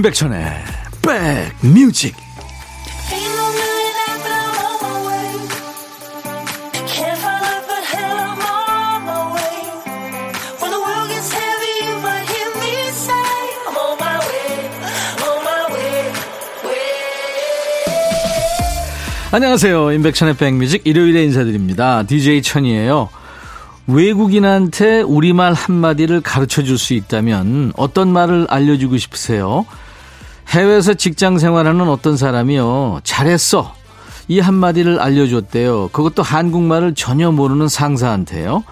임백천의 백뮤직 안녕하세요. 임백천의 백뮤직 일요일에 인사드립니다. DJ 천이에요. 외국인한테 우리말 한마디를 가르쳐 줄 수 있다면 어떤 말을 알려주고 싶으세요? 해외에서 직장 생활하는 어떤 사람이요. 잘했어. 이 한마디를 알려줬대요. 그것도 한국말을 전혀 모르는 상사한테요.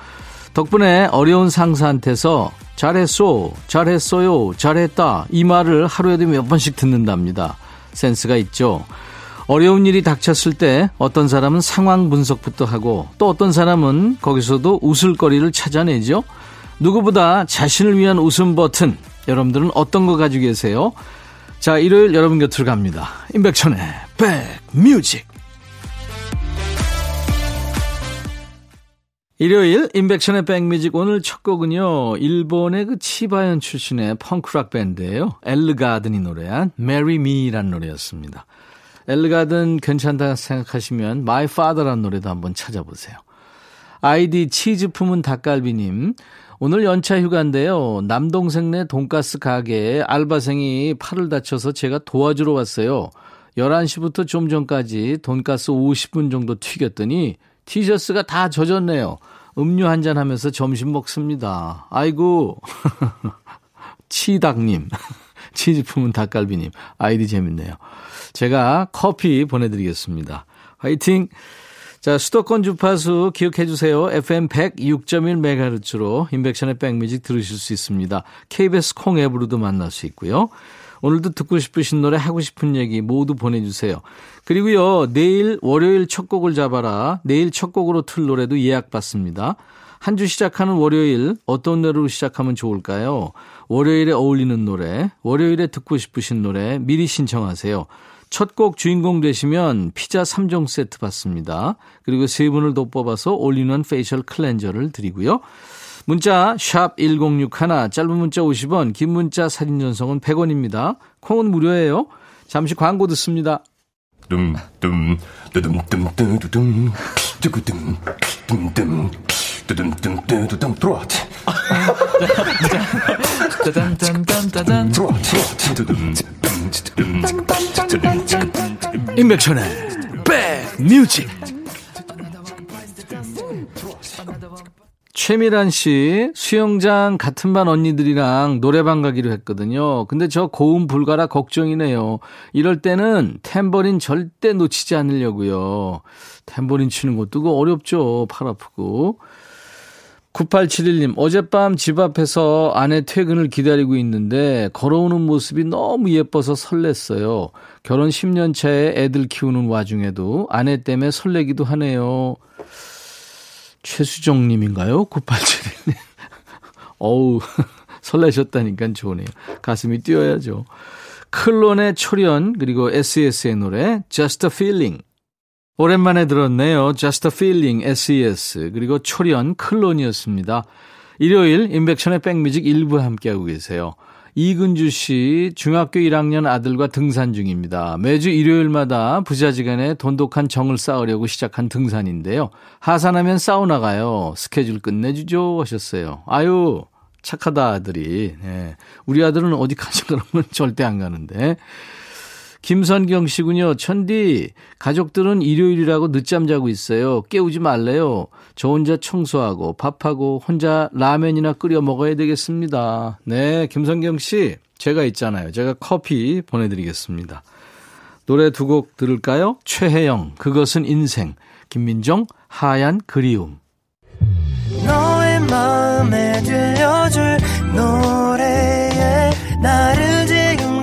덕분에 어려운 상사한테서 잘했어, 잘했어요, 잘했다. 이 말을 하루에도 몇 번씩 듣는답니다. 센스가 있죠. 어려운 일이 닥쳤을 때 어떤 사람은 상황 분석부터 하고 또 어떤 사람은 거기서도 웃을거리를 찾아내죠. 누구보다 자신을 위한 웃음 버튼 여러분들은 어떤 거 가지고 계세요? 자, 일요일 여러분 곁으로 갑니다. 임백천의 백뮤직. 일요일 임백천의 백뮤직 오늘 첫 곡은요. 일본의 그 치바현 출신의 펑크락 밴드예요. 엘르가든이 노래한 Marry Me라는 노래였습니다. 엘르가든 괜찮다 생각하시면 My Father라는 노래도 한번 찾아보세요. 아이디 치즈 품은 닭갈비님 오늘 연차 휴가인데요. 남동생네 돈가스 가게에 알바생이 팔을 다쳐서 제가 도와주러 왔어요. 11시부터 좀 전까지 돈가스 50분 정도 튀겼더니 티셔츠가 다 젖었네요. 음료 한 잔 하면서 점심 먹습니다. 아이고. 치닭님. 치즈품은 닭갈비님. 아이디 재밌네요. 제가 커피 보내드리겠습니다. 화이팅! 자, 수도권 주파수 기억해 주세요. FM 106.1MHz로 인백션의 백뮤직 들으실 수 있습니다. KBS 콩 앱으로도 만날 수 있고요. 오늘도 듣고 싶으신 노래 하고 싶은 얘기 모두 보내주세요. 그리고요, 내일 월요일 첫 곡을 잡아라. 내일 첫 곡으로 틀 노래도 예약 받습니다. 한 주 시작하는 월요일 어떤 노래로 시작하면 좋을까요? 월요일에 어울리는 노래, 월요일에 듣고 싶으신 노래 미리 신청하세요. 첫 곡 주인공 되시면 피자 3종 세트 받습니다. 그리고 세 분을 더 뽑아서 올리는 facial cleanser를 드리고요. 문자 1061, 짧은 문자 50원, 긴 문자 사진 전송은 100원입니다. 콩은 무료예요. 잠시 광고 듣습니다. dumdum 뚜둠 뚜구둠 둠둠 뚜둠 들어와 짜잔짠짠짠짠 들어와 임백천의 백뮤직 최미란 씨 수영장 같은 반 언니들이랑 노래방 가기로 했거든요. 근데 저 고음 불가라 걱정이네요. 이럴 때는 탬버린 절대 놓치지 않으려고요. 탬버린 치는 것도 그 어렵죠. 팔 아프고. 9871님, 어젯밤 집 앞에서 아내 퇴근을 기다리고 있는데 걸어오는 모습이 너무 예뻐서 설렜어요. 결혼 10년 차에 애들 키우는 와중에도 아내 때문에 설레기도 하네요. 최수정 님인가요? 9871님. 어우, 설레셨다니까 좋으네요. 가슴이 뛰어야죠. 클론의 초련, 그리고 SES의 노래, Just a Feeling. 오랜만에 들었네요. Just a Feeling, SES. 그리고 초련, 클론이었습니다. 일요일, 인백션의 백뮤직 일부 함께하고 계세요. 이근주 씨, 중학교 1학년 아들과 등산 중입니다. 매주 일요일마다 부자지간에 돈독한 정을 쌓으려고 시작한 등산인데요. 하산하면 사우나 가요. 스케줄 끝내주죠. 하셨어요. 아유, 착하다, 아들이. 네. 우리 아들은 어디 가자 그러면 절대 안 가는데. 김선경 씨군요. 천디, 가족들은 일요일이라고 늦잠 자고 있어요. 깨우지 말래요. 저 혼자 청소하고 밥하고 혼자 라면이나 끓여 먹어야 되겠습니다. 네, 김선경 씨, 제가 있잖아요. 제가 커피 보내드리겠습니다. 노래 두 곡 들을까요? 최혜영, 그것은 인생. 김민정, 하얀 그리움. 너의 마음에 들려줄 노래에 나를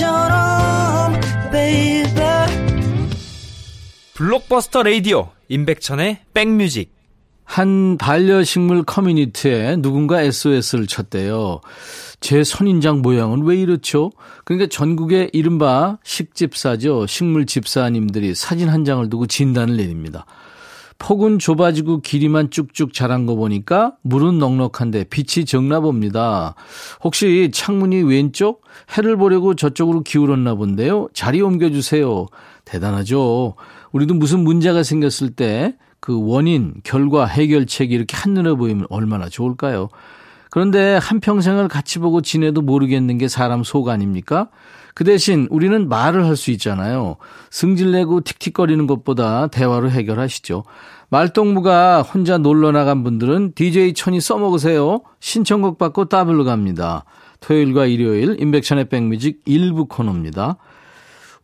너처럼 baby 블록버스터 레이디오 임백천의 백뮤직 한 반려식물 커뮤니티에 누군가 SOS를 쳤대요. 제 선인장 모양은 왜 이렇죠? 그러니까 전국의 이른바 식집사죠. 식물 집사님들이 사진 한 장을 두고 진단을 내립니다. 폭은 좁아지고 길이만 쭉쭉 자란 거 보니까 물은 넉넉한데 빛이 적나 봅니다. 혹시 창문이 왼쪽? 해를 보려고 저쪽으로 기울었나 본데요. 자리 옮겨주세요. 대단하죠. 우리도 무슨 문제가 생겼을 때 그 원인, 결과, 해결책이 이렇게 한눈에 보이면 얼마나 좋을까요? 그런데 한평생을 같이 보고 지내도 모르겠는 게 사람 속 아닙니까? 그 대신 우리는 말을 할 수 있잖아요. 승질내고 틱틱거리는 것보다 대화로 해결하시죠. 말동무가 혼자 놀러 나간 분들은 DJ 천이 써먹으세요. 신청곡 받고 따블로 갑니다. 토요일과 일요일 인백션의 백뮤직 일부 코너입니다.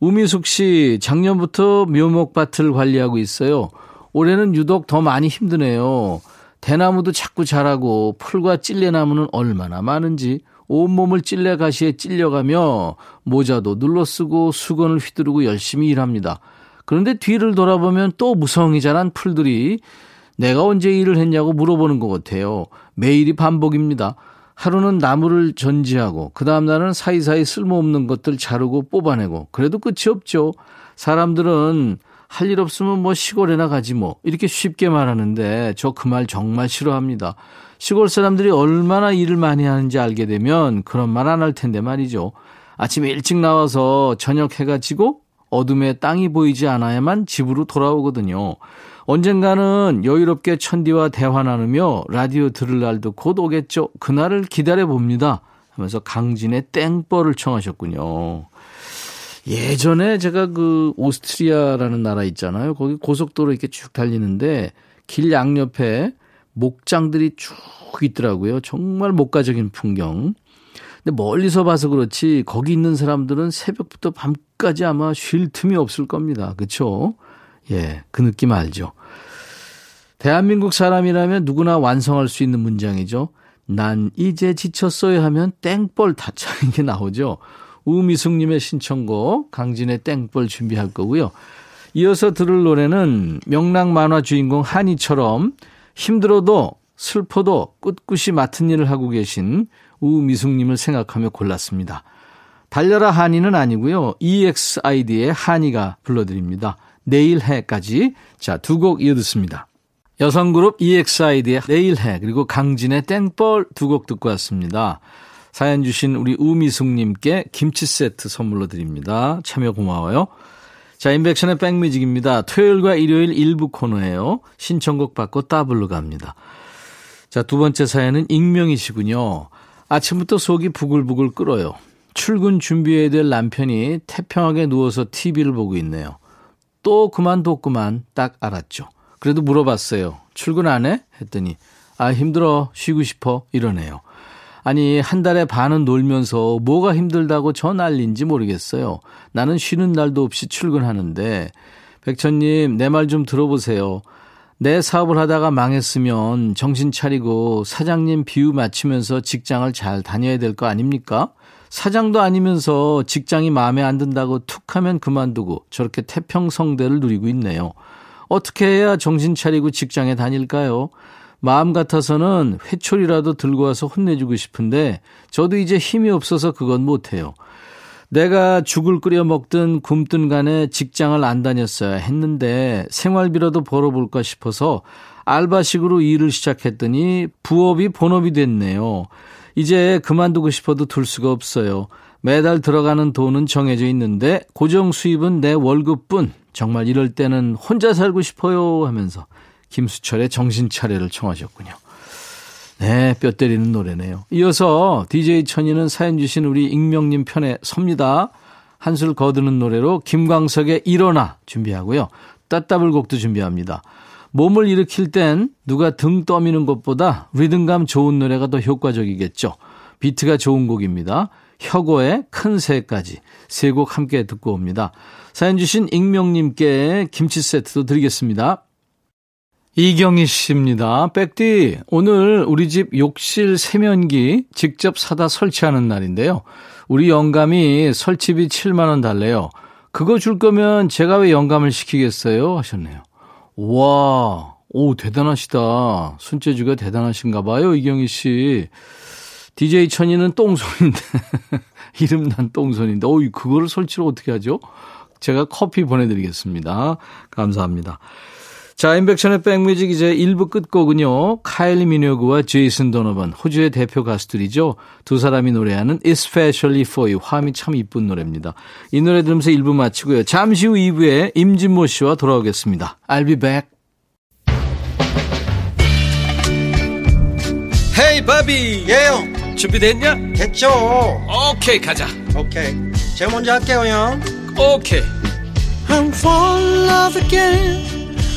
우미숙 씨 작년부터 묘목밭을 관리하고 있어요. 올해는 유독 더 많이 힘드네요. 대나무도 자꾸 자라고 풀과 찔레나무는 얼마나 많은지 온몸을 찔레 가시에 찔려가며 모자도 눌러쓰고 수건을 휘두르고 열심히 일합니다. 그런데 뒤를 돌아보면 또 무성히 자란 풀들이 내가 언제 일을 했냐고 물어보는 것 같아요. 매일이 반복입니다. 하루는 나무를 전지하고 그 다음 날은 사이사이 쓸모없는 것들 자르고 뽑아내고 그래도 끝이 없죠. 사람들은 할 일 없으면 뭐 시골에나 가지 뭐 이렇게 쉽게 말하는데 저 그 말 정말 싫어합니다. 시골 사람들이 얼마나 일을 많이 하는지 알게 되면 그런 말 안 할 텐데 말이죠. 아침에 일찍 나와서 저녁 해가 지고 어둠에 땅이 보이지 않아야만 집으로 돌아오거든요. 언젠가는 여유롭게 천디와 대화 나누며 라디오 들을 날도 곧 오겠죠. 그날을 기다려 봅니다. 하면서 강진의 땡벌을 청하셨군요. 예전에 제가 그 오스트리아라는 나라 있잖아요. 거기 고속도로 이렇게 쭉 달리는데 길 양옆에 목장들이 쭉 있더라고요. 정말 목가적인 풍경. 근데 멀리서 봐서 그렇지 거기 있는 사람들은 새벽부터 밤까지 아마 쉴 틈이 없을 겁니다. 그렇죠? 예, 그 느낌 알죠. 대한민국 사람이라면 누구나 완성할 수 있는 문장이죠. 난 이제 지쳤어요 하면 땡벌 다차는 게 나오죠. 우미숙님의 신청곡 강진의 땡벌 준비할 거고요. 이어서 들을 노래는 명랑 만화 주인공 한이처럼 힘들어도 슬퍼도 꿋꿋이 맡은 일을 하고 계신 우미숙님을 생각하며 골랐습니다. 달려라 한이는 아니고요. EXID의 한이가 불러드립니다. 내일 해까지. 자, 두 곡 이어듣습니다. 여성 그룹 EXID의 내일 해 그리고 강진의 땡벌 두 곡 듣고 왔습니다. 사연 주신 우리 우미숙님께 김치 세트 선물로 드립니다. 참여 고마워요. 자, 인백션의 백뮤직입니다. 토요일과 일요일 일부 코너예요. 신청곡 받고 따블로 갑니다. 자, 두 번째 사연은 익명이시군요. 아침부터 속이 부글부글 끓어요. 출근 준비해야 될 남편이 태평하게 누워서 TV를 보고 있네요. 또 그만뒀구만 딱 알았죠. 그래도 물어봤어요. 출근 안 해? 했더니 아 힘들어 쉬고 싶어 이러네요. 아니 한 달에 반은 놀면서 뭐가 힘들다고 저 난리인지 모르겠어요. 나는 쉬는 날도 없이 출근하는데 백천님 내 말 좀 들어보세요. 내 사업을 하다가 망했으면 정신 차리고 사장님 비유 맞추면서 직장을 잘 다녀야 될 거 아닙니까? 사장도 아니면서 직장이 마음에 안 든다고 툭 하면 그만두고 저렇게 태평성대를 누리고 있네요. 어떻게 해야 정신 차리고 직장에 다닐까요? 마음 같아서는 회초리라도 들고 와서 혼내주고 싶은데 저도 이제 힘이 없어서 그건 못해요. 내가 죽을 끓여 먹든 굶든 간에 직장을 안 다녔어야 했는데 생활비라도 벌어볼까 싶어서 알바식으로 일을 시작했더니 부업이 본업이 됐네요. 이제 그만두고 싶어도 둘 수가 없어요. 매달 들어가는 돈은 정해져 있는데 고정 수입은 내 월급뿐. 정말 이럴 때는 혼자 살고 싶어요 하면서 김수철의 정신 차례를 청하셨군요. 네, 뼈 때리는 노래네요. 이어서 DJ 천이는 사연 주신 우리 익명님 편에 섭니다. 한술 거두는 노래로 김광석의 일어나 준비하고요. 따따블 곡도 준비합니다. 몸을 일으킬 땐 누가 등 떠미는 것보다 리듬감 좋은 노래가 더 효과적이겠죠. 비트가 좋은 곡입니다. 혁오의 큰 새까지 세 곡 함께 듣고 옵니다. 사연 주신 익명님께 김치 세트도 드리겠습니다. 이경희 씨입니다. 백디, 오늘 우리 집 욕실 세면기 직접 사다 설치하는 날인데요. 우리 영감이 설치비 7만원 달래요. 그거 줄 거면 제가 왜 영감을 시키겠어요? 하셨네요. 와, 오, 대단하시다. 손재주가 대단하신가 봐요, 이경희 씨. DJ 천이는 똥손인데. 이름 난 똥손인데. 오, 그거를 설치를 어떻게 하죠? 제가 커피 보내드리겠습니다. 감사합니다. 자, 인백션의 백뮤직 이제 1부 끝곡은요. 카일리 미노그와 제이슨 도너반, 호주의 대표 가수들이죠. 두 사람이 노래하는 Especially For You. 화음이 참 이쁜 노래입니다. 이 노래 들으면서 1부 마치고요. 잠시 후 2부에 임진모 씨와 돌아오겠습니다. I'll be back. 헤이 바비 예영 준비됐냐? 됐죠 오케이 가자 오케이 제가 먼저 할게요 형 오케이 I'm fall in love again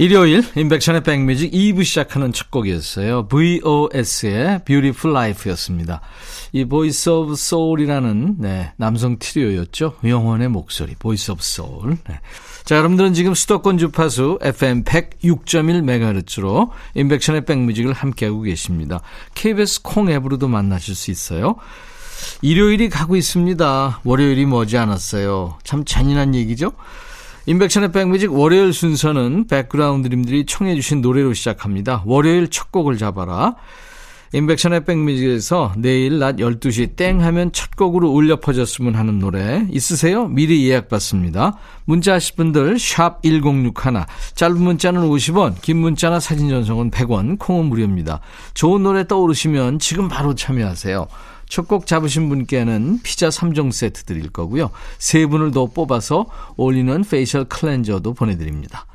일요일 인백션의 백뮤직 2부 시작하는 첫 곡이었어요. VOS의 Beautiful Life였습니다. 이 Voice of Soul이라는 네, 남성 트리오였죠. 영혼의 목소리 Voice of Soul. 네. 자, 여러분들은 지금 수도권 주파수 FM 106.1MHz로 인백션의 백뮤직을 함께하고 계십니다. KBS 콩 앱으로도 만나실 수 있어요. 일요일이 가고 있습니다. 월요일이 머지 않았어요. 참 잔인한 얘기죠? 인백션의 백뮤직 월요일 순서는 백그라운드님들이 청해 주신 노래로 시작합니다. 월요일 첫 곡을 잡아라. 인백션의 백뮤직에서 내일 낮 12시 땡 하면 첫 곡으로 울려 퍼졌으면 하는 노래 있으세요? 미리 예약 받습니다. 문자 하실 분들 샵 1061, 짧은 문자는 50원, 긴 문자나 사진 전송은 100원, 콩은 무료입니다. 좋은 노래 떠오르시면 지금 바로 참여하세요. 첫 곡 잡으신 분께는 피자 3종 세트 드릴 거고요. 세 분을 더 뽑아서 올리는 facial cleanser도 보내드립니다.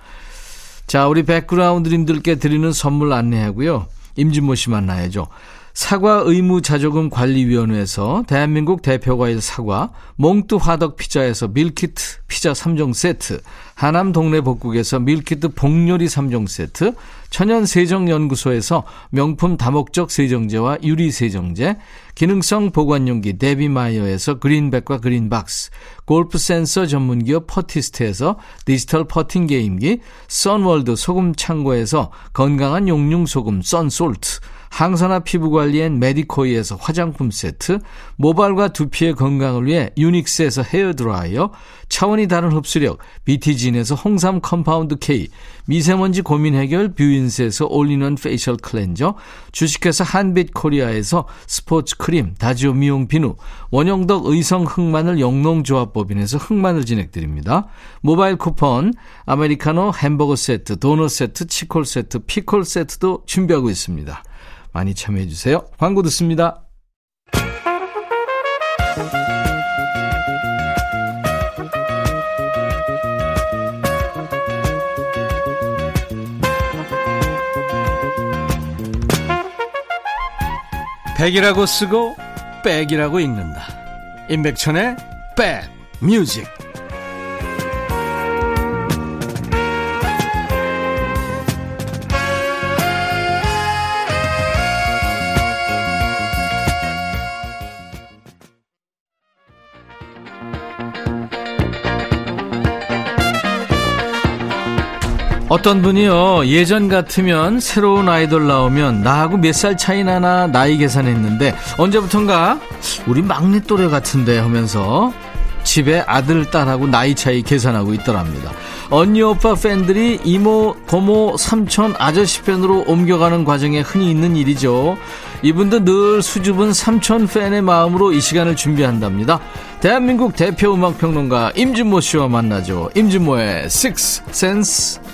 자, 우리 백그라운드님들께 드리는 선물 안내하고요. 임진모 씨 만나야죠. 사과 의무 자조금 관리위원회에서 대한민국 대표 과일 사과, 몽뚜 화덕 피자에서 밀키트 피자 3종 세트, 하남 동네 복국에서 밀키트 복요리 3종 세트, 천연 세정 연구소에서 명품 다목적 세정제와 유리 세정제, 기능성 보관용기 데비마이어에서 그린백과 그린박스, 골프 센서 전문기업 퍼티스트에서 디지털 퍼팅 게임기, 선월드 소금 창고에서 건강한 용융 소금 썬솔트, 항산화 피부관리엔 메디코이에서 화장품 세트, 모발과 두피의 건강을 위해 유닉스에서 헤어드라이어, 차원이 다른 흡수력 BT진에서 홍삼 compound K, 미세먼지 고민 해결 뷰인스에서 올리는 facial cleanser, 주식회사 한빛 코리아에서 스포츠 크림, 다지오 미용 비누, 원형덕 의성 흑마늘 영농조합법인에서 흑마늘 진액 드립니다. 모바일 쿠폰, 아메리카노 햄버거 세트, 도넛 세트, 치콜 세트, 피콜 세트도 준비하고 있습니다. 많이 참여해 주세요. 광고 듣습니다. 백이라고 쓰고 백이라고 읽는다. 임백천의 백 뮤직. 어떤 분이요, 예전 같으면 새로운 아이돌 나오면 나하고 몇 살 차이 나나 나이 계산했는데, 언제부턴가 우리 막내 또래 같은데 하면서 집에 아들, 딸하고 나이 차이 계산하고 있더랍니다. 언니, 오빠 팬들이 이모, 고모, 삼촌, 아저씨 팬으로 옮겨가는 과정에 흔히 있는 일이죠. 이분도 늘 수줍은 삼촌 팬의 마음으로 이 시간을 준비한답니다. 대한민국 대표 음악평론가 임진모 씨와 만나죠. 임진모의 Six Sense.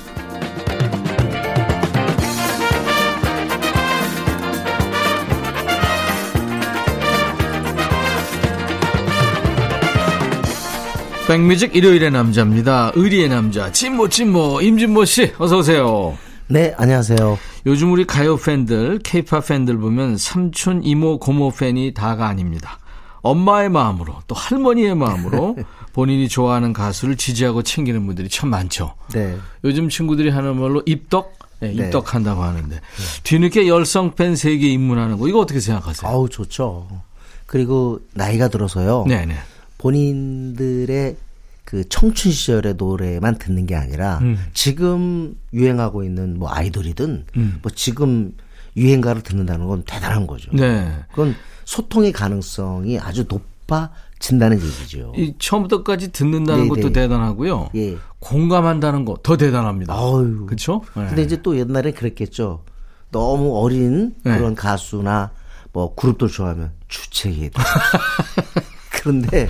백뮤직 일요일의 남자입니다. 의리의 남자 진모 진모 임진모 씨 어서 오세요. 네, 안녕하세요. 요즘 우리 가요 팬들, 케이팝 팬들 보면 삼촌, 이모, 고모 팬이 다가 아닙니다. 엄마의 마음으로 또 할머니의 마음으로 본인이 좋아하는 가수를 지지하고 챙기는 분들이 참 많죠. 네. 요즘 친구들이 하는 말로 입덕? 네, 네. 입덕한다고 하는데 뒤늦게 열성 팬 세계에 입문하는 거 이거 어떻게 생각하세요? 아우, 좋죠. 그리고 나이가 들어서요. 네네. 본인들의 그 청춘 시절의 노래만 듣는 게 아니라 음. 지금 유행하고 있는 뭐 아이돌이든 음. 뭐 지금 유행가를 듣는다는 건 대단한 거죠. 네. 그건 소통의 가능성이 아주 높아진다는 얘기죠. 이 처음부터까지 듣는다는 네, 것도 네. 대단하고요. 예. 공감한다는 거 더 대단합니다. 그렇죠? 근데 이제 또 옛날엔 그랬겠죠. 너무 어린 네. 그런 가수나 뭐 그룹들 좋아하면 주책이 돼. 그런데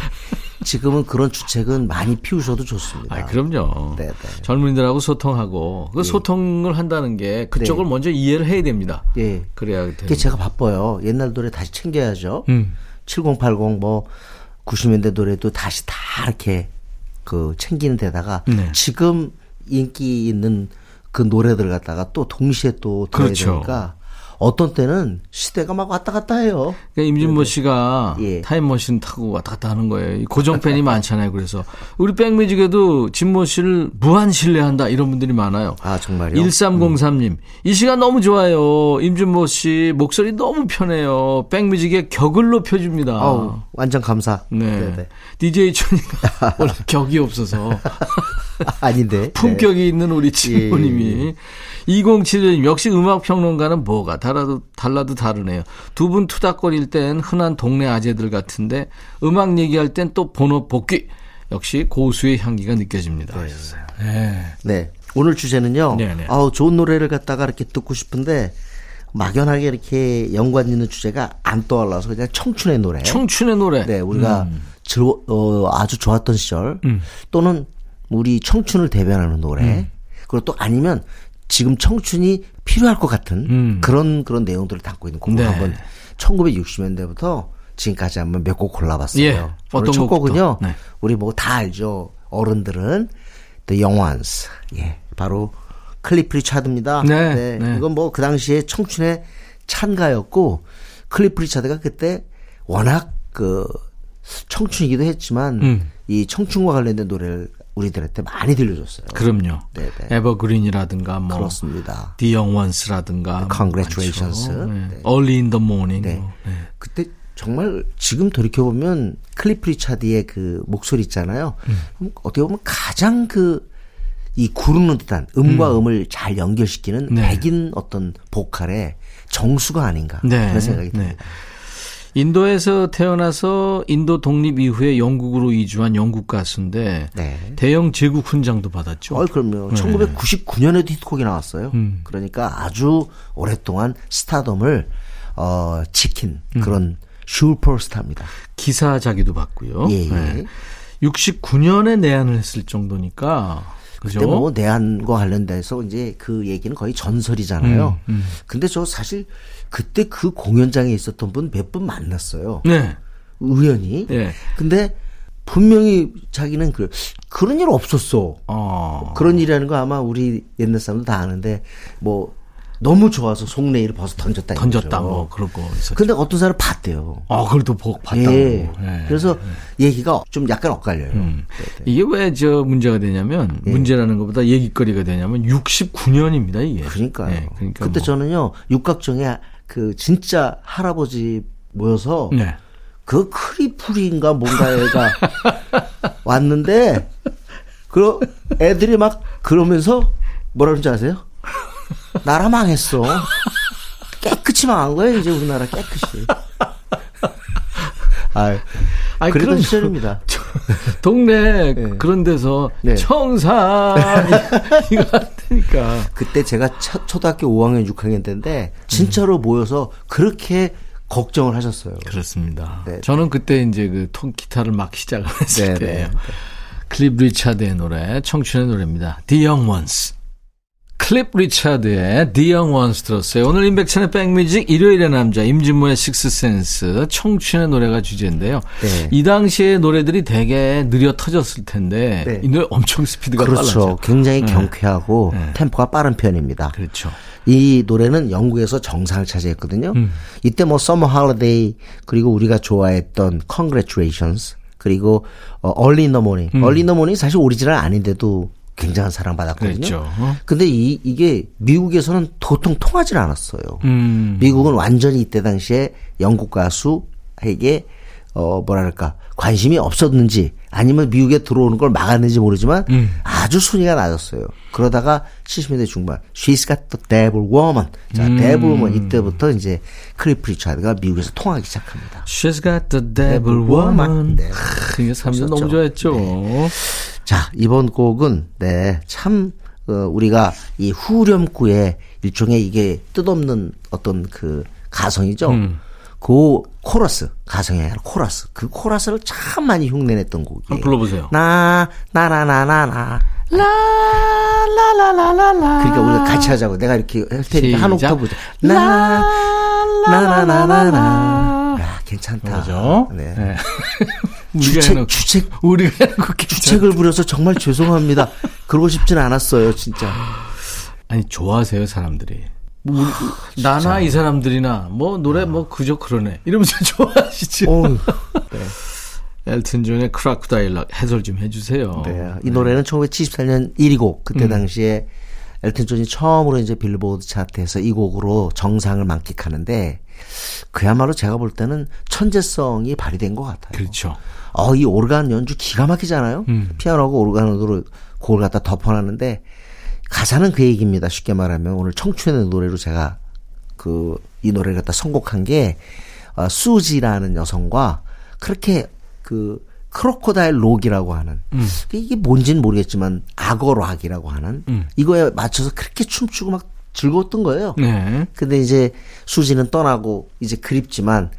지금은 그런 주책은 많이 피우셔도 좋습니다. 아, 그럼요. 네, 네. 젊은이들하고 소통하고 그 소통을 한다는 게 그쪽을 네. 먼저 이해를 해야 됩니다. 예. 그래야 돼요. 그게 제가 바빠요. 옛날 노래 다시 챙겨야죠. 음. 7080 뭐 90년대 노래도 다시 다 이렇게 그 챙기는 데다가 네. 지금 인기 있는 그 노래들 갖다가 또 동시에 또 들어야 그렇죠. 되니까 어떤 때는 시대가 막 왔다 갔다 해요. 그러니까 임진모 씨가 예. 타임머신 타고 왔다 갔다 하는 거예요. 이 고정 팬이 많잖아요. 그래서 우리 백뮤직에도 진모 씨를 무한 신뢰한다 이런 분들이 많아요. 아, 정말요? 1303님, 이 시간 너무 좋아요. 임준모 씨 목소리 너무 편해요. 백뮤직의 격을 높여줍니다. 아우, 완전 감사. 네. 네네. DJ 천이가 원래 격이 없어서 아닌데. 네. 품격이 있는 우리 예, 친구님이 2071님 역시 음악 평론가는 뭐가 달라도 달라도 다르네요. 두 분 투닥거릴 땐 흔한 동네 아재들 같은데 음악 얘기할 땐또 번호 복귀. 역시 고수의 향기가 느껴집니다. 하셨어요. 네. 네. 오늘 주제는요. 네네. 아우, 좋은 노래를 갖다가 이렇게 듣고 싶은데 막연하게 이렇게 연관 있는 주제가 안 떠올라서 그냥 청춘의 노래. 청춘의 노래. 네, 우리가 즐거, 어, 아주 좋았던 시절 또는 우리 청춘을 대변하는 노래 그리고 또 아니면 지금 청춘이 필요할 것 같은 음. 그런 그런 내용들을 담고 있는 곡을 네. 한번 1960년대부터 지금까지 한번 몇 곡 골라봤어요. 예. 어떤 첫? 곡은요. 네. 우리 뭐 다 알죠. 어른들은 The Young Ones. 예. 바로 클리프 리차드입니다. 네, 네. 이건 뭐 그 당시에 청춘의 찬가였고 클리프 리차드가 그때 워낙 그 청춘이기도 했지만 음. 이 청춘과 관련된 노래를 우리들한테 많이 들려줬어요. 그럼요. 네, 네. Evergreen이라든가 뭐 그렇습니다. The Young Ones라든가 Congratulations. 네. 네. Early in the Morning. 네. 뭐. 네. 그때 정말 지금 돌이켜 보면 클리프 리차드의 그 목소리 있잖아요. 음. 어떻게 보면 가장 그 이 구르는 듯한 음과 음. 을 잘 연결시키는 네. 백인 어떤 보컬의 정수가 아닌가 네. 그런 생각이 네. 듭니다. 인도에서 태어나서 인도 독립 이후에 영국으로 이주한 영국 가수인데 네. 대형 제국 훈장도 받았죠. 어, 그럼요. 네. 1999년에도 히트곡이 나왔어요. 음. 그러니까 아주 오랫동안 스타덤을 어, 지킨 음. 그런 슈퍼스타입니다. 기사 자기도 받고요. 예, 예. 69년에 내한을 했을 정도니까 그죠? 근데 뭐 내한과 관련돼서 이제 그 얘기는 거의 전설이잖아요. 음, 음. 근데 저 사실 그때 그 공연장에 있었던 분 몇분 만났어요. 네. 우연히. 예. 근데 분명히 자기는 그 그런 일 없었어. 어. 그런 일이라는 거 아마 우리 옛날 사람도 다 아는데 뭐 너무 좋아서 속내일을 벗어 던졌다. 던졌다. 뭐 그런 거 있었죠. 근데 어떤 사람 봤대요. 아, 그걸 또복 봤다고. 예. 예. 그래서 얘기가 좀 약간 엇갈려요. 음. 네, 네. 이게 왜 저 문제가 되냐면 문제라는 것보다 얘기거리가 되냐면 69년입니다 이게. 그러니까요. 예, 그러니까 그때 뭐. 저는요 육각정에 그 진짜 할아버지 모여서 네. 그 크리풀인가 뭔가 애가 왔는데 그 애들이 막 그러면서 뭐라 그러는지 아세요? 나라 망했어. 깨끗이 망한 거예요 이제 우리나라 깨끗이. 아, 그럼 시절입니다. 동네 네. 그런 데서 네. 청산 이거 안 되니까. 그때 제가 초- 초등학교 5학년, 6학년 때인데 진짜로 모여서 그렇게 걱정을 하셨어요. 그렇습니다. 네. 저는 그때 이제 그 통 기타를 막 시작을 했을 네, 때예요. 네. 클리프 리차드의 노래, 청춘의 노래입니다. The Young Ones. 클리프 리차드의 The Young Ones 들었어요. 오늘 임백천의 백뮤직 일요일의 남자 임진모의 식스센스 청춘의 노래가 주제인데요. 네. 이 당시의 노래들이 되게 느려 터졌을 텐데 네. 이 노래 엄청 스피드가 그렇죠. 빨라져. 굉장히 네. 경쾌하고 네. 템포가 빠른 편입니다. 그렇죠. 이 노래는 영국에서 정상을 차지했거든요. 음. 이때 뭐 Summer Holiday 그리고 우리가 좋아했던 Congratulations 그리고 어, Early in the Morning. 음. Early in the Morning 사실 오리지널 아닌데도 굉장한 사랑받았거든요. 그랬죠. 어? 근데 이 이게 미국에서는 도통 통하지 않았어요. 음. 미국은 완전히 이때 당시에 영국 가수에게 어 뭐랄까 관심이 없었는지 아니면 미국에 들어오는 걸 막았는지 모르지만 음. 아주 순위가 낮았어요. 그러다가 70년대 중반 She's Got the Devil Woman. 자, 음. Devil Woman 이때부터 이제 클리프 리차드가 미국에서 통하기 시작합니다. She's got the devil Devil woman. 네. 크, 이게 사람들 그렇죠. 너무 좋아했죠. 자, 이번 곡은 네, 참 어, 우리가 이 후렴구에 일종의 이게 뜻없는 어떤 그 가성이죠. 음. 그 코러스, 가성이 아니라 코러스. 그 코러스를 참 많이 흉내냈던 곡이에요. 한번 불러보세요. 나, 나나나나나. 라라라라라라. 그러니까 우리가 같이 하자고. 내가 이렇게 할 테니까 한. 옥타브. 나, 나나나나나. 야, 괜찮다. 그죠? 네. 네. 주책, 주책, 우리가 주책을 부려서 정말 죄송합니다. 그러고 싶진 않았어요, 진짜. 아니 좋아하세요 사람들이. 뭐 나나 이 사람들이나 뭐 노래 뭐 그저 그러네 이러면서 좋아하시죠. 어우, 엘튼 존의 Crocodile Rock 해설 좀 해주세요. 네. 이 노래는 1974년 1위 곡. 그때 음. 당시에 엘튼 존이 처음으로 이제 빌보드 차트에서 이 곡으로 정상을 만끽하는데 그야말로 제가 볼 때는 천재성이 발휘된 것 같아요. 그렇죠. 어, 이 오르간 연주 기가 막히잖아요. 음. 피아노하고 오르간으로 곡을 갖다 덮어놨는데 가사는 그 얘기입니다. 쉽게 말하면 오늘 청춘의 노래로 제가 그 이 노래를 갖다 선곡한 게 어, 수지라는 여성과 그렇게 그 크로코다일 록이라고 하는 음. 이게 뭔지는 모르겠지만 악어 락이라고 하는 음. 이거에 맞춰서 그렇게 춤추고 막 즐거웠던 거예요. 네. 근데 이제 수지는 떠나고 이제 그립지만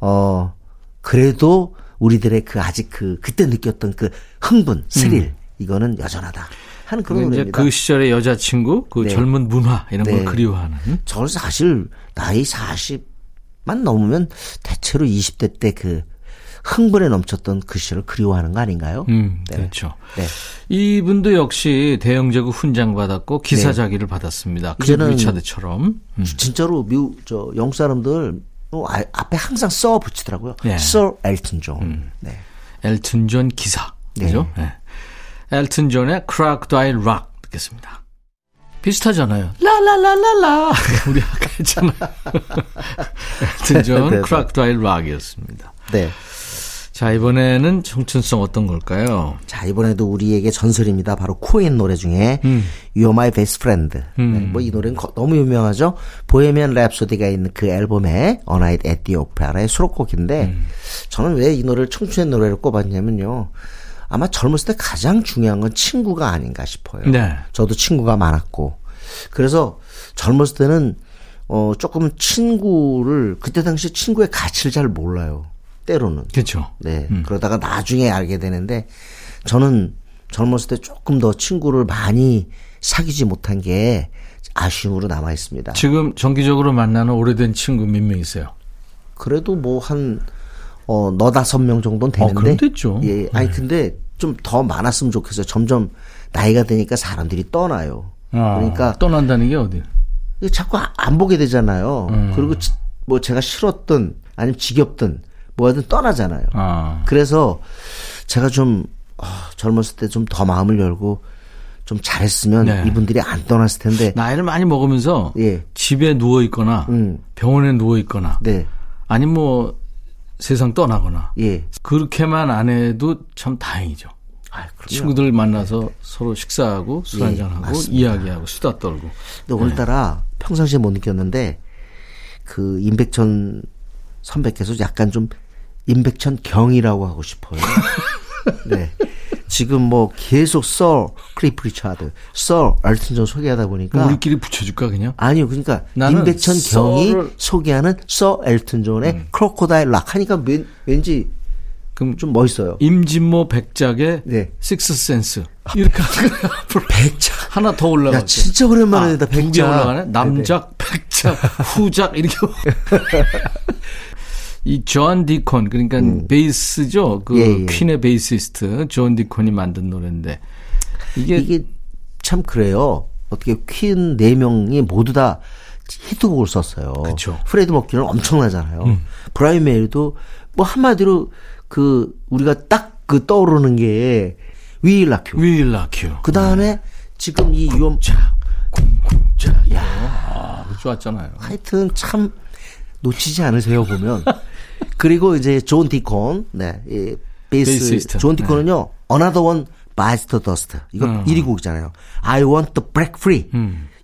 어 그래도 우리들의 그 아직 그 그때 느꼈던 그 흥분, 스릴 이거는 여전하다 하는 그런 음. 노래입니다. 그 시절의 여자친구, 그 네. 젊은 문화 이런 걸 네. 그리워하는. 저는 사실 나이 40만 넘으면 대체로 20대 때 그 흥분에 넘쳤던 그 시절을 그리워하는 거 아닌가요? 음, 네. 그렇죠. 네. 이분도 역시 대영제국 훈장 받았고 기사 작위를 받았습니다. 네. 이제는 리차드처럼. 음. 진짜로 미국 저 영국 사람들 어, 아- 앞에 항상 써 붙이더라고요. 네. Sir Elton John. 네. 엘튼 존 기사. 그죠? 네. 엘튼 존의 Crocodile Rock 듣겠습니다. 비슷하잖아요. 라라라라라. 우리 아까 했잖아. 엘튼 네, 존 네. Crocodile Rock이었습니다. 네. 자, 이번에는 청춘 song 어떤 걸까요? 자, 이번에도 우리에게 전설입니다. 바로 퀸 노래 중에 음. You're My Best Friend. 네, 뭐 이 노래는 거- 너무 유명하죠. Bohemian Rhapsody가 있는 그 앨범에 A Night at the Opera의 수록곡인데 음. 저는 왜 이 노래를 청춘의 노래로 꼽았냐면요. 아마 젊었을 때 가장 중요한 건 친구가 아닌가 싶어요. 네. 저도 친구가 많았고. 그래서 젊었을 때는 어 조금 친구를 그때 당시 친구의 가치를 잘 몰라요. 때로는. 그렇죠. 네. 그러다가 나중에 알게 되는데 저는 젊었을 때 조금 더 친구를 많이 사귀지 못한 게 아쉬움으로 남아 있습니다. 지금 정기적으로 만나는 오래된 친구 몇 명 있어요? 그래도 뭐 한 어, 너다섯 명 정도는 어, 되는데. 그럼 됐죠. 네. 예. 아니 근데 좀 더 많았으면 좋겠어요. 점점 나이가 드니까 사람들이 떠나요. 아, 그러니까 떠난다는 게 어디? 자꾸 아- 안 보게 되잖아요. 음. 그리고 지- 뭐 제가 싫었든 아니면 지겹든 뭐하든 떠나잖아요. 아, 그래서 제가 좀 아, 젊었을 때 좀 더 마음을 열고 좀 잘했으면 네. 이분들이 안 떠났을 텐데. 나이를 많이 먹으면서 예. 집에 누워 있거나 음. 병원에 누워 있거나 네. 아니면 뭐 세상 떠나거나 예. 그렇게만 안 해도 참 다행이죠. 아. 친구들 만나서 서로 식사하고 술 예, 한잔 하고 맞습니다. 이야기하고 수다 떨고. 근데 오늘따라 평상시에 못 느꼈는데 그 임백천 선배께서 약간 좀 임백천 경이라고 하고 싶어요. 네. 지금 뭐 계속 Sir 클리프 리차드, Sir 엘튼 존 소개하다 보니까 우리끼리 붙여줄까 그냥? 아니요, 그러니까 임백천 경이 Sir를- 소개하는 Sir 엘튼 존의 Crocodile Rock 하니까 왠, 왠지 그럼 좀 멋있어요. 임진모 백작의 네. 식스 센스 이렇게 하는 거야. 앞으로 백작. 하나 더 올라가. 야, 진짜 오랜만에 다 두개 백작. 올라가네. 남작, 백작, 후작 이렇게. 이 존 디콘 그러니까 베이스죠. 그 음. 예, 예. 퀸의 베이시스트 존 디콘이 만든 노래인데 이게, 이게 참 그래요. 어떻게 퀸 네 명이 모두 다 히트곡을 썼어요. 그쵸. 음. 프레드 머큐리는 엄청나잖아요. 브라이언 메이도 뭐 한마디로 그 우리가 딱 그 떠오르는 게 위일라큐. 윌라큐. 그 다음에 지금 이 You're My 자, 쿵쿵자. 야, 아, 좋았잖아요. 하여튼 참 놓치지 않으세요 보면 그리고 이제 존 디콘 네 이 베이스 베이시스트. 존 디콘은요 Another One Bites the Dust 이거 음. 1위 곡이잖아요 I Want to Break Free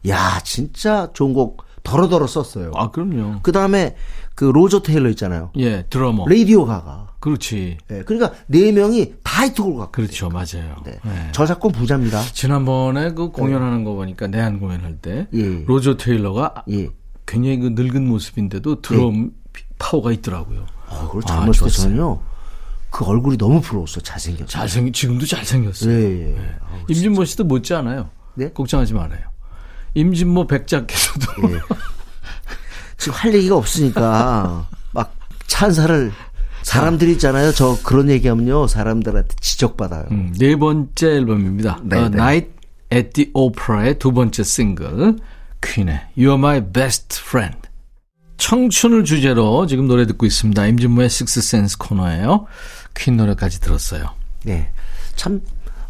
야 진짜 좋은 곡 더러더러 썼어요 아, 그럼요. 그 다음에 그 로저 테일러 있잖아요 예, 드러머. Radio Ga Ga 그렇지. 예, 그러니까 네 명이 다 히트곡을 갖고 그렇죠. 맞아요. 네. 네. 저작권 부자입니다 지난번에 그 공연하는 거 보니까 내한 공연할 때 예. 로저 테일러가 예. 굉장히 그 늙은 모습인데도 드럼 파워가 있더라고요. 어, 그걸 아, 때 좋았어요. 저는요 그 얼굴이 너무 부러웠어 잘생겼어 잘생 지금도 잘생겼어요. 예, 예. 임진모 씨도 못지 않아요. 네? 걱정하지 말아요. 임진모 백작께서도 예. 지금 할 얘기가 없으니까 막 찬사를 사람들이 있잖아요. 저 그런 얘기하면요 사람들한테 지적받아요. 음, 네 번째 앨범입니다. 네, 어, 네. Night at the Opera의 두 번째 싱글 퀸의 You're My Best Friend. 청춘을 주제로 지금 노래 듣고 있습니다. 임진모의 식스센스 코너예요. 퀸 노래까지 들었어요. 네, 참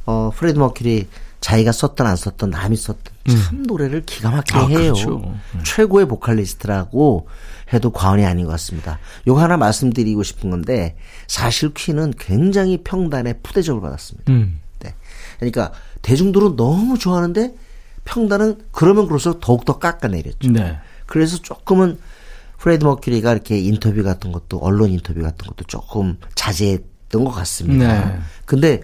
어, 프레드 머큐리 자기가 썼던 안 썼던 남이 썼던 참 노래를 기가 막히게 아, 해요. 그렇죠. 최고의 보컬리스트라고 해도 과언이 아닌 것 같습니다. 요거 하나 말씀드리고 싶은 건데 사실 퀸은 굉장히 평단에 푸대접을 받았습니다. 음. 네. 그러니까 대중들은 너무 좋아하는데 평단은 그러면 그럴수록 더욱더 깎아내렸죠. 네. 그래서 조금은 프레드 머큐리가 이렇게 인터뷰 같은 것도 언론 인터뷰 같은 것도 조금 자제했던 것 같습니다. 네. 근데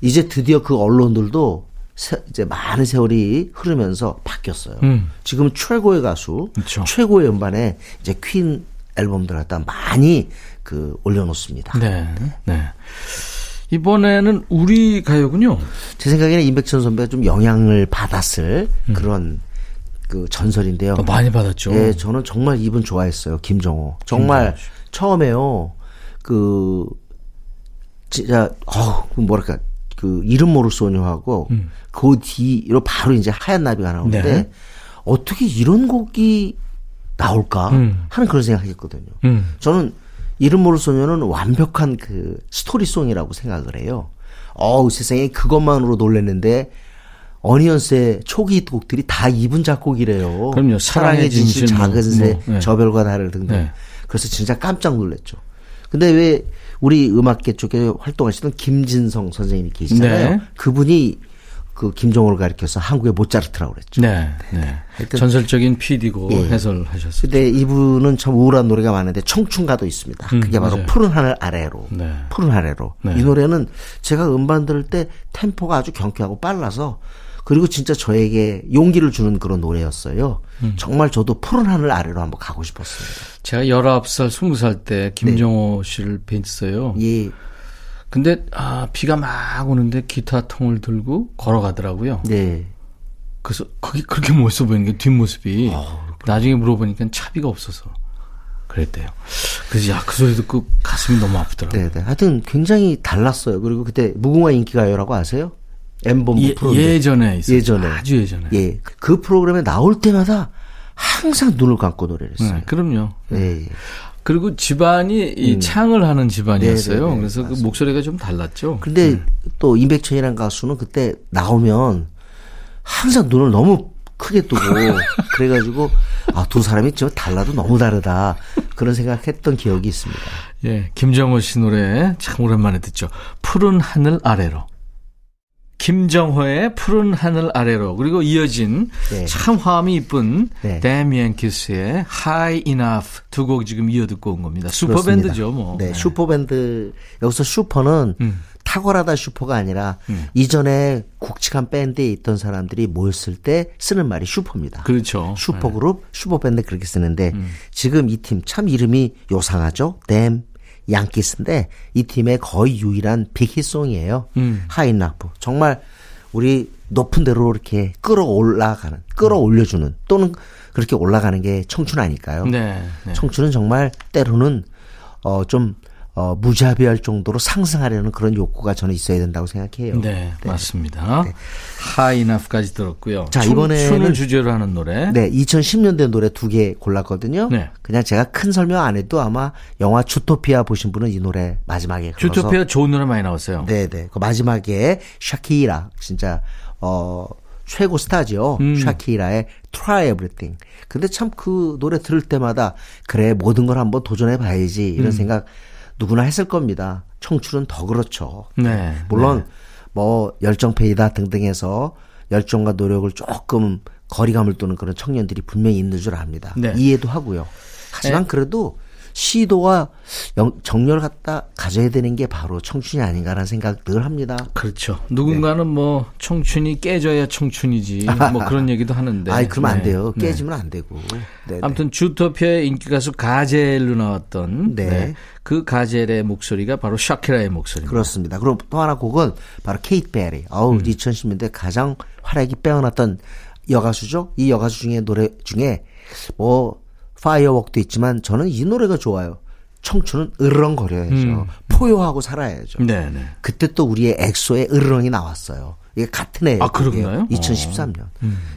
이제 드디어 그 언론들도 세- 이제 많은 세월이 흐르면서 바뀌었어요. 음. 지금 최고의 가수, 그쵸. 최고의 음반에 이제 퀸 앨범들 갖다 많이 그 올려놓습니다. 네. 네. 이번에는 우리 가요군요. 제 생각에는 임백천 선배가 좀 영향을 받았을 그런 그 전설인데요. 어, 많이 받았죠. 예, 저는 정말 이분 좋아했어요. 김정호. 정말 김정호 씨. 처음에요. 그 진짜 어우 그 뭐랄까 그 이름 모를 소녀하고 그 뒤로 바로 이제 하얀 나비가 나오는데 음. 네. 어떻게 이런 곡이 나올까 음. 하는 그런 생각했거든요. 음. 저는 이름 모를 소녀는 완벽한 그 스토리송이라고 생각을 해요. 어우 세상에 그것만으로 놀랐는데 어니언스의 초기 곡들이 다 이분 작곡이래요. 그럼요. 사랑의 진실, 뭐, 작은 새, 뭐, 네. 저별과 달을 등등. 네. 그래서 진짜 깜짝 놀랐죠. 근데 왜 우리 음악계 쪽에 활동하시던 김진성 선생님이 계시잖아요. 네. 그분이 그 김정호를 가리켜서 한국의 모차르트라고 그랬죠. 네. 네. 전설적인 PD고 예. 해설하셨어요. 근데 이분은 참 우울한 노래가 많은데 청춘가도 있습니다. 음, 그게 바로 맞아요. 푸른 하늘 아래로. 네. 푸른 아래로. 네. 이 노래는 제가 음반 들을 때 템포가 아주 경쾌하고 빨라서 그리고 진짜 저에게 용기를 주는 그런 노래였어요. 음. 정말 저도 푸른 하늘 아래로 한번 가고 싶었습니다. 제가 19살, 20살 때 김정호 씨를 뵀어요. 예. 근데 아, 비가 막 오는데 기타 통을 들고 걸어가더라고요. 네. 그래서 그게 그렇게 멋있어 보이는 게 뒷모습이 아, 나중에 물어보니까 차비가 없어서 그랬대요. 그래서 야 그 소리 듣고 가슴이 너무 아프더라고요. 네, 네. 하여튼 굉장히 달랐어요. 그리고 그때 무궁화 인기가요라고 아세요? 엠본부 예, 프로인데. 예전에 있었어요. 예전에. 아주 예전에. 예. 그 프로그램에 나올 때마다 항상 눈을 감고 노래를 했어요. 네, 그럼요. 예, 예. 그리고 집안이 이 창을 하는 집안이었어요. 음. 네네네, 그래서 그 목소리가 좀 달랐죠. 근데 또 임백천이라는 가수는 그때 나오면 항상 눈을 너무 크게 뜨고 그래가지고 아 두 사람이 좀 달라도 너무 다르다 그런 생각했던 기억이 있습니다. 예, 김정호 씨 노래 참 오랜만에 듣죠. 푸른 하늘 아래로. 김정호의 푸른 하늘 아래로 그리고 이어진 네. 참 화음이 이쁜 네. 데미안 키스의 High Enough 두 곡 지금 이어 듣고 온 겁니다. 슈퍼밴드죠, 뭐. 네, 슈퍼밴드 여기서 슈퍼는 음. 탁월하다 슈퍼가 아니라 이전에 굵직한 밴드에 있던 사람들이 모였을 때 쓰는 말이 슈퍼입니다. 그렇죠. 슈퍼그룹, 슈퍼밴드 그렇게 쓰는데 지금 이 팀 참 이름이 요상하죠. Damn Yankees인데 이 팀의 거의 유일한 big hit song이에요. 음. High Enough. 정말 우리 높은 데로 이렇게 끌어올라가는, 끌어올려주는 또는 그렇게 올라가는 게 청춘 아닐까요? 네. 네. 청춘은 정말 때로는 어 좀 어, 무자비할 정도로 상승하려는 그런 욕구가 저는 있어야 된다고 생각해요. 네, 맞습니다. 하이나프까지 들었고요. 자, 춤, 이번에는- 춤을 주제로 하는 노래. 네, 2010년대 노래 두 개 골랐거든요. 네. 그냥 제가 큰 설명 안 해도 아마 영화 주토피아 보신 분은 이 노래 마지막에 걸어서 주토피아 좋은 노래 많이 나왔어요. 네, 네. 그 마지막에 샤키라 진짜 어 최고 스타죠. 음. 샤키라의 Try Everything. 근데 참 그 노래 들을 때마다 그래 모든 걸 한번 도전해 봐야지 음. 이런 생각 누구나 했을 겁니다. 청춘은 더 그렇죠. 네. 물론 네. 뭐 열정페이다 등등해서 열정과 노력을 조금 거리감을 두는 그런 청년들이 분명히 있는 줄 압니다. 네. 이해도 하고요. 하지만 그래도 시도와 영- 정열을 갖다 가져야 되는 게 바로 청춘이 아닌가라는 생각 늘 합니다. 그렇죠. 누군가는 뭐 청춘이 깨져야 청춘이지 뭐 그런 얘기도 하는데. 아이 그러면 안 네. 돼요. 네. 깨지면 안 되고. 네, 네. 아무튼 주토피아의 인기 가수 가젤로 나왔던 네. 네. 그 가젤의 목소리가 바로 샤키라의 목소리입니다. 그렇습니다. 그럼 또 하나 곡은 바로 케이티 페리. 어우, 음. 2010년대 가장 활약이 빼어났던 여가수죠. 이 여가수 중에 노래 중에 뭐 Firework도 있지만 저는 이 노래가 좋아요. 청춘은 으르렁거려야죠. 포효하고 살아야죠. 음. 네, 네. 그때 또 우리의 엑소의 으르렁이 나왔어요. 이게 같은 해예요. 아, 그런가요? 어. 2013년.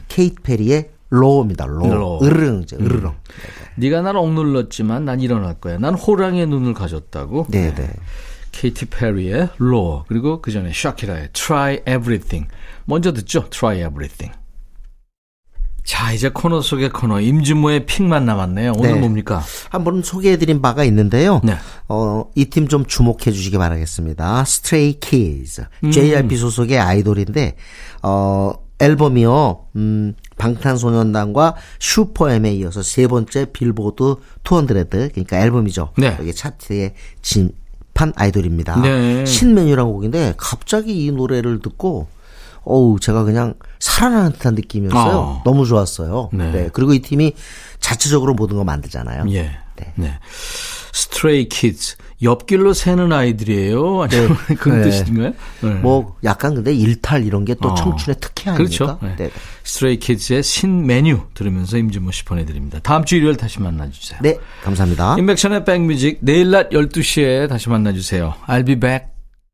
케이티 페리의 Roar입니다. Roar. Roar. 으르렁이죠. 으르렁. 네가 날 억눌렀지만 난 일어날 거야. 난 호랑이의 눈을 가졌다고. 네, 네. 케이티 페리의 Roar 그리고 그 전에 샤키라의 Try Everything 먼저 듣죠. Try Everything. 자 이제 코너 속의 코너 임진모의 pick만 남았네요. 오늘 네. 뭡니까? 한번 소개해드린 바가 있는데요. 네. 어, 이 팀 좀 주목해 주시기 바라겠습니다. Stray Kids. 음. JYP 소속의 아이돌인데, 어, 앨범이요, 음, 방탄소년단과 슈퍼엠에 이어서 세 번째 빌보드 200, 그러니까 앨범이죠. 네. 여기 차트에 진 판 아이돌입니다. 네. 신메뉴라는 곡인데, 갑자기 이 노래를 듣고, 어우, 제가 그냥 살아나는 듯한 느낌이었어요. 어. 너무 좋았어요. 네. 네. 그리고 이 팀이 자체적으로 모든 거 만들잖아요. 예. 네. 네. Stray Kids 옆길로 새는 아이들이에요. 아니면 그런 네. 뜻인가요? 네. 뭐 약간 근데 일탈 이런 게또 어. 청춘의 특혜 그렇죠. 아닙니까? 네. 네. Stray Kids의 신 메뉴 들으면서 임진모 씨 보내드립니다. 다음 주 일요일 다시 만나주세요. 네, 감사합니다. 인백션의 백뮤직 내일 낮 12시에 다시 만나주세요. I'll be back.